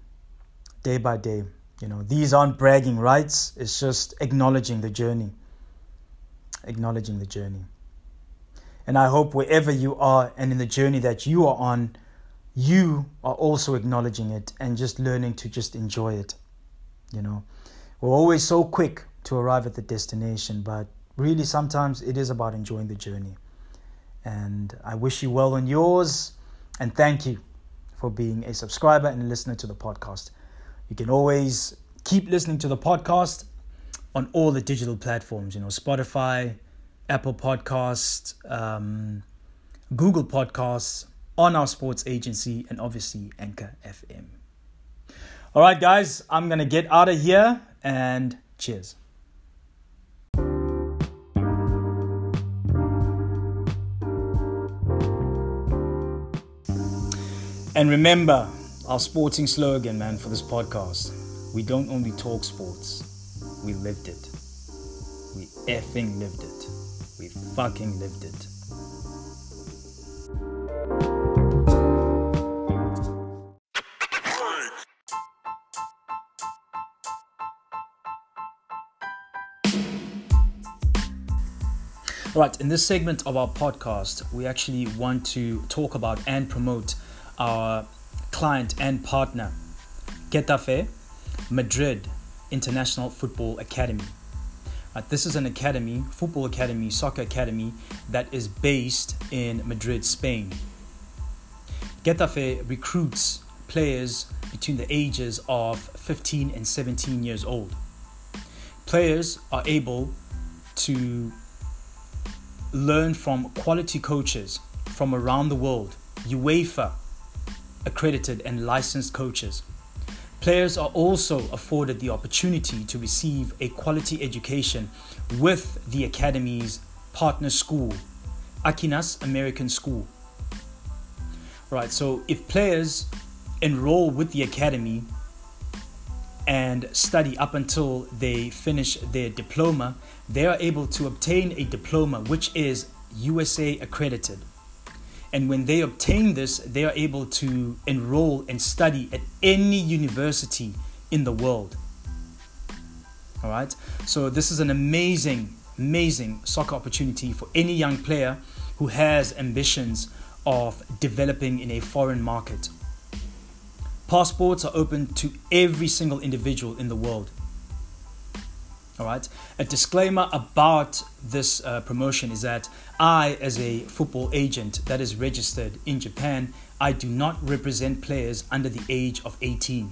day by day. You know, these aren't bragging rights, it's just acknowledging the journey. Acknowledging the journey. And I hope wherever you are and in the journey that you are on, you are also acknowledging it and just learning to just enjoy it. You know, we're always so quick to arrive at the destination, but really sometimes it is about enjoying the journey. And I wish you well on yours, and thank you for being a subscriber and a listener to the podcast. You can always keep listening to the podcast on all the digital platforms, you know, Spotify, Apple Podcast, um, Google Podcasts, on our sports agency, and obviously Anchor FM. All right, guys, I'm going to get out of here and cheers. And remember our sporting slogan, man, for this podcast. We don't only talk sports, we lived it. We effing lived it. We fucking lived it. Right, in this segment of our podcast, we actually want to talk about and promote our client and partner, Getafe Madrid International Football Academy. Right, this is an academy, football academy, soccer academy that is based in Madrid, Spain. Getafe recruits players between the ages of 15 and 17 years old. Players are able to learn from quality coaches from around the world, UEFA accredited and licensed coaches. Players are also afforded the opportunity to receive a quality education with the Academy's partner school, Aquinas American School. Right, so if players enroll with the Academy and study up until they finish their diploma, they are able to obtain a diploma which is USA accredited. And when they obtain this, they are able to enroll and study at any university in the world. All right, so this is an amazing, amazing soccer opportunity for any young player who has ambitions of developing in a foreign market. Passports are open to every single individual in the world. All right. A disclaimer about this uh, promotion is that I, as a football agent that is registered in Japan, I do not represent players under the age of 18.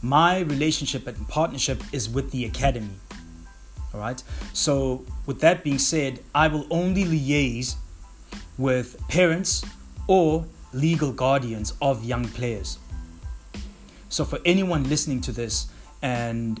My relationship and partnership is with the academy. All right. So, with that being said, I will only liaise with parents or legal guardians of young players. So, for anyone listening to this and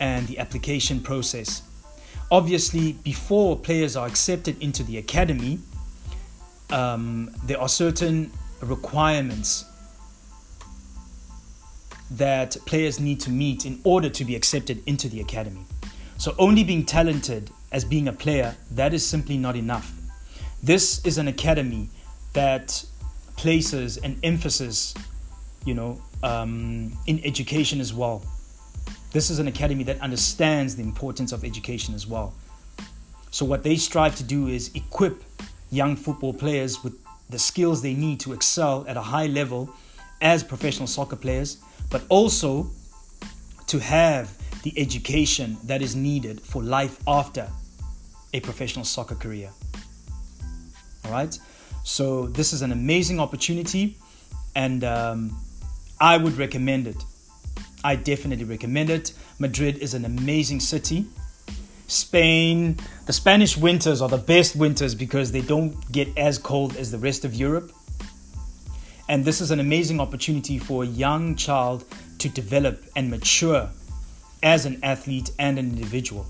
and the application process. Obviously, before players are accepted into the academy, um, there are certain requirements that players need to meet in order to be accepted into the academy. So, only being talented as being a player, that is simply not enough. This is an academy that places an emphasis, you know, um, in education as well. This is an academy that understands the importance of education as well. So, what they strive to do is equip young football players with the skills they need to excel at a high level as professional soccer players, but also to have the education that is needed for life after a professional soccer career. All right. So this is an amazing opportunity, and um, I would recommend it. I definitely recommend it. Madrid is an amazing city. Spain, the Spanish winters are the best winters because they don't get as cold as the rest of Europe. And this is an amazing opportunity for a young child to develop and mature as an athlete and an individual.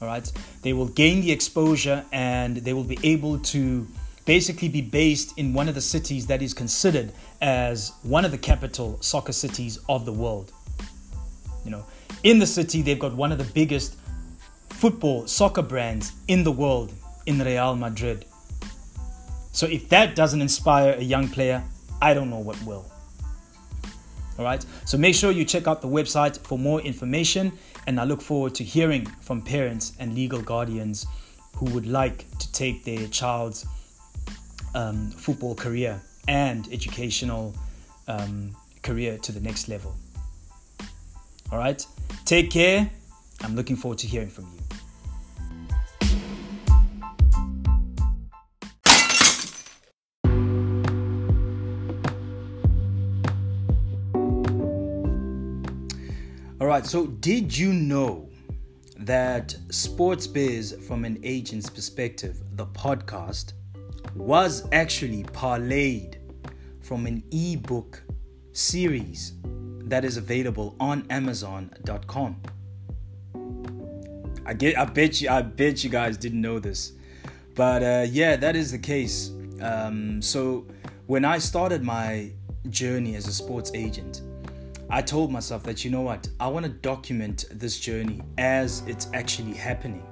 All right, they will gain the exposure and they will be able to basically be based in one of the cities that is considered as one of the capital soccer cities of the world. You know, in the city, they've got one of the biggest football soccer brands in the world in Real Madrid. So if that doesn't inspire a young player, I don't know what will. All right. So make sure you check out the website for more information and I look forward to hearing from parents and legal guardians who would like to take their child's um, football career and educational um, career to the next level. All right, take care. I'm looking forward to hearing from you. All right, so did you know that Sports Biz from an agent's perspective, the podcast, was actually parlayed from an ebook series that is available on amazon.com. I get I bet you I bet you guys didn't know this. But uh, yeah, that is the case. Um, so when I started my journey as a sports agent, I told myself that, you know what, I want to document this journey as it's actually happening.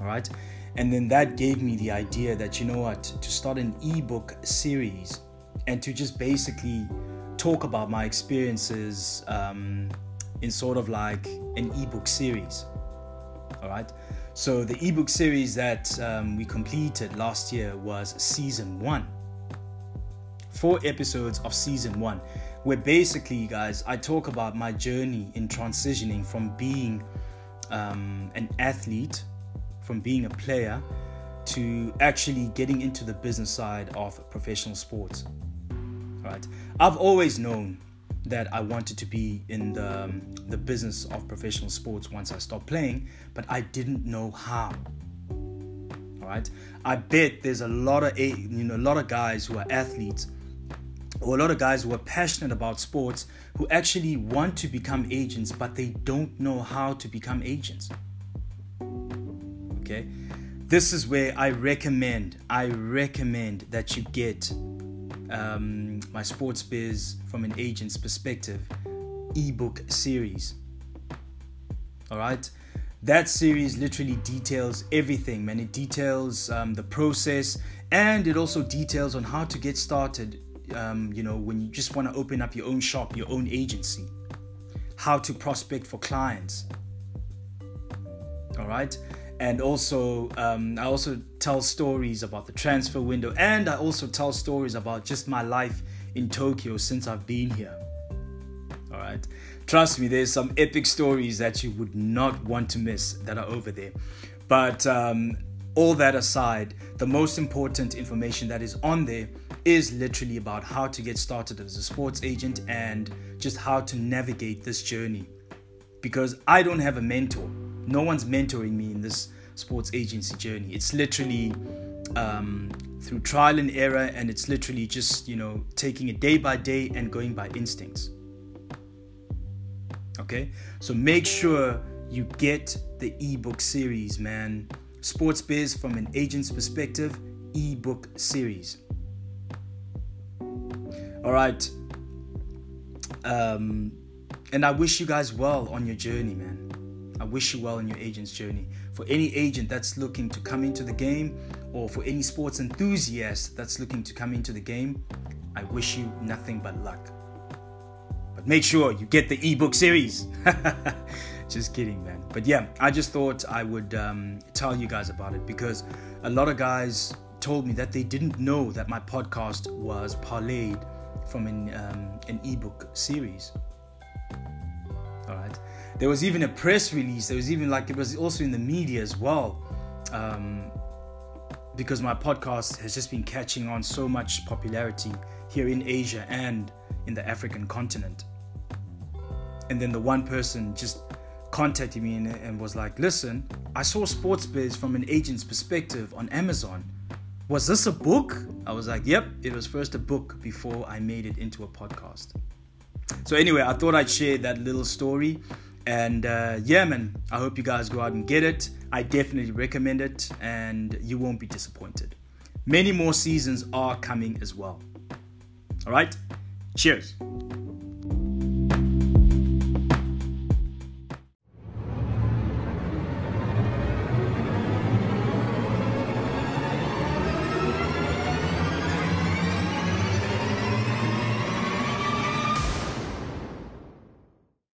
All right. And then that gave me the idea that, you know what, to start an ebook series and to just basically talk about my experiences um, in sort of like an ebook series. All right. So the ebook series that um, we completed last year was season one. Four episodes of season one where basically, guys, I talk about my journey in transitioning from being um, an athlete, from being a player, to actually getting into the business side of professional sports. Right? I've always known that I wanted to be in the, um, the business of professional sports once I stopped playing, but I didn't know how. Right, I bet there's a lot of you know a lot of guys who are athletes or a lot of guys who are passionate about sports who actually want to become agents, but they don't know how to become agents. Okay, this is where I recommend, I recommend that you get um, my sports biz from an agent's perspective ebook series. All right, that series literally details everything, man. It details um, the process and it also details on how to get started. Um, you know, when you just want to open up your own shop, your own agency, how to prospect for clients. All right. And also, um, I also tell stories about the transfer window, and I also tell stories about just my life in Tokyo since I've been here. All right. Trust me, there's some epic stories that you would not want to miss that are over there. But um, all that aside, the most important information that is on there is literally about how to get started as a sports agent and just how to navigate this journey. Because I don't have a mentor, no one's mentoring me in this sports agency journey. It's literally um, through trial and error, and it's literally just, you know, taking it day by day and going by instincts. Okay, so make sure you get the ebook series, man. Sports Biz from an agent's perspective, ebook series. All right. Um, and I wish you guys well on your journey, man. I wish you well on your agent's journey. For any agent that's looking to come into the game, or for any sports enthusiast that's looking to come into the game, I wish you nothing but luck. But make sure you get the ebook series. just kidding, man. But yeah, I just thought I would um, tell you guys about it because a lot of guys told me that they didn't know that my podcast was parlayed from an, um, an ebook series. All right. There was even a press release. There was even like it was also in the media as well. Um, because my podcast has just been catching on so much popularity here in Asia and in the African continent. And then the one person just contacted me and, and was like, listen, I saw Sports Biz from an agent's perspective on Amazon. Was this a book? I was like, yep, it was first a book before I made it into a podcast. So, anyway, I thought I'd share that little story. And uh, yeah, man, I hope you guys go out and get it. I definitely recommend it, and you won't be disappointed. Many more seasons are coming as well. All right, cheers.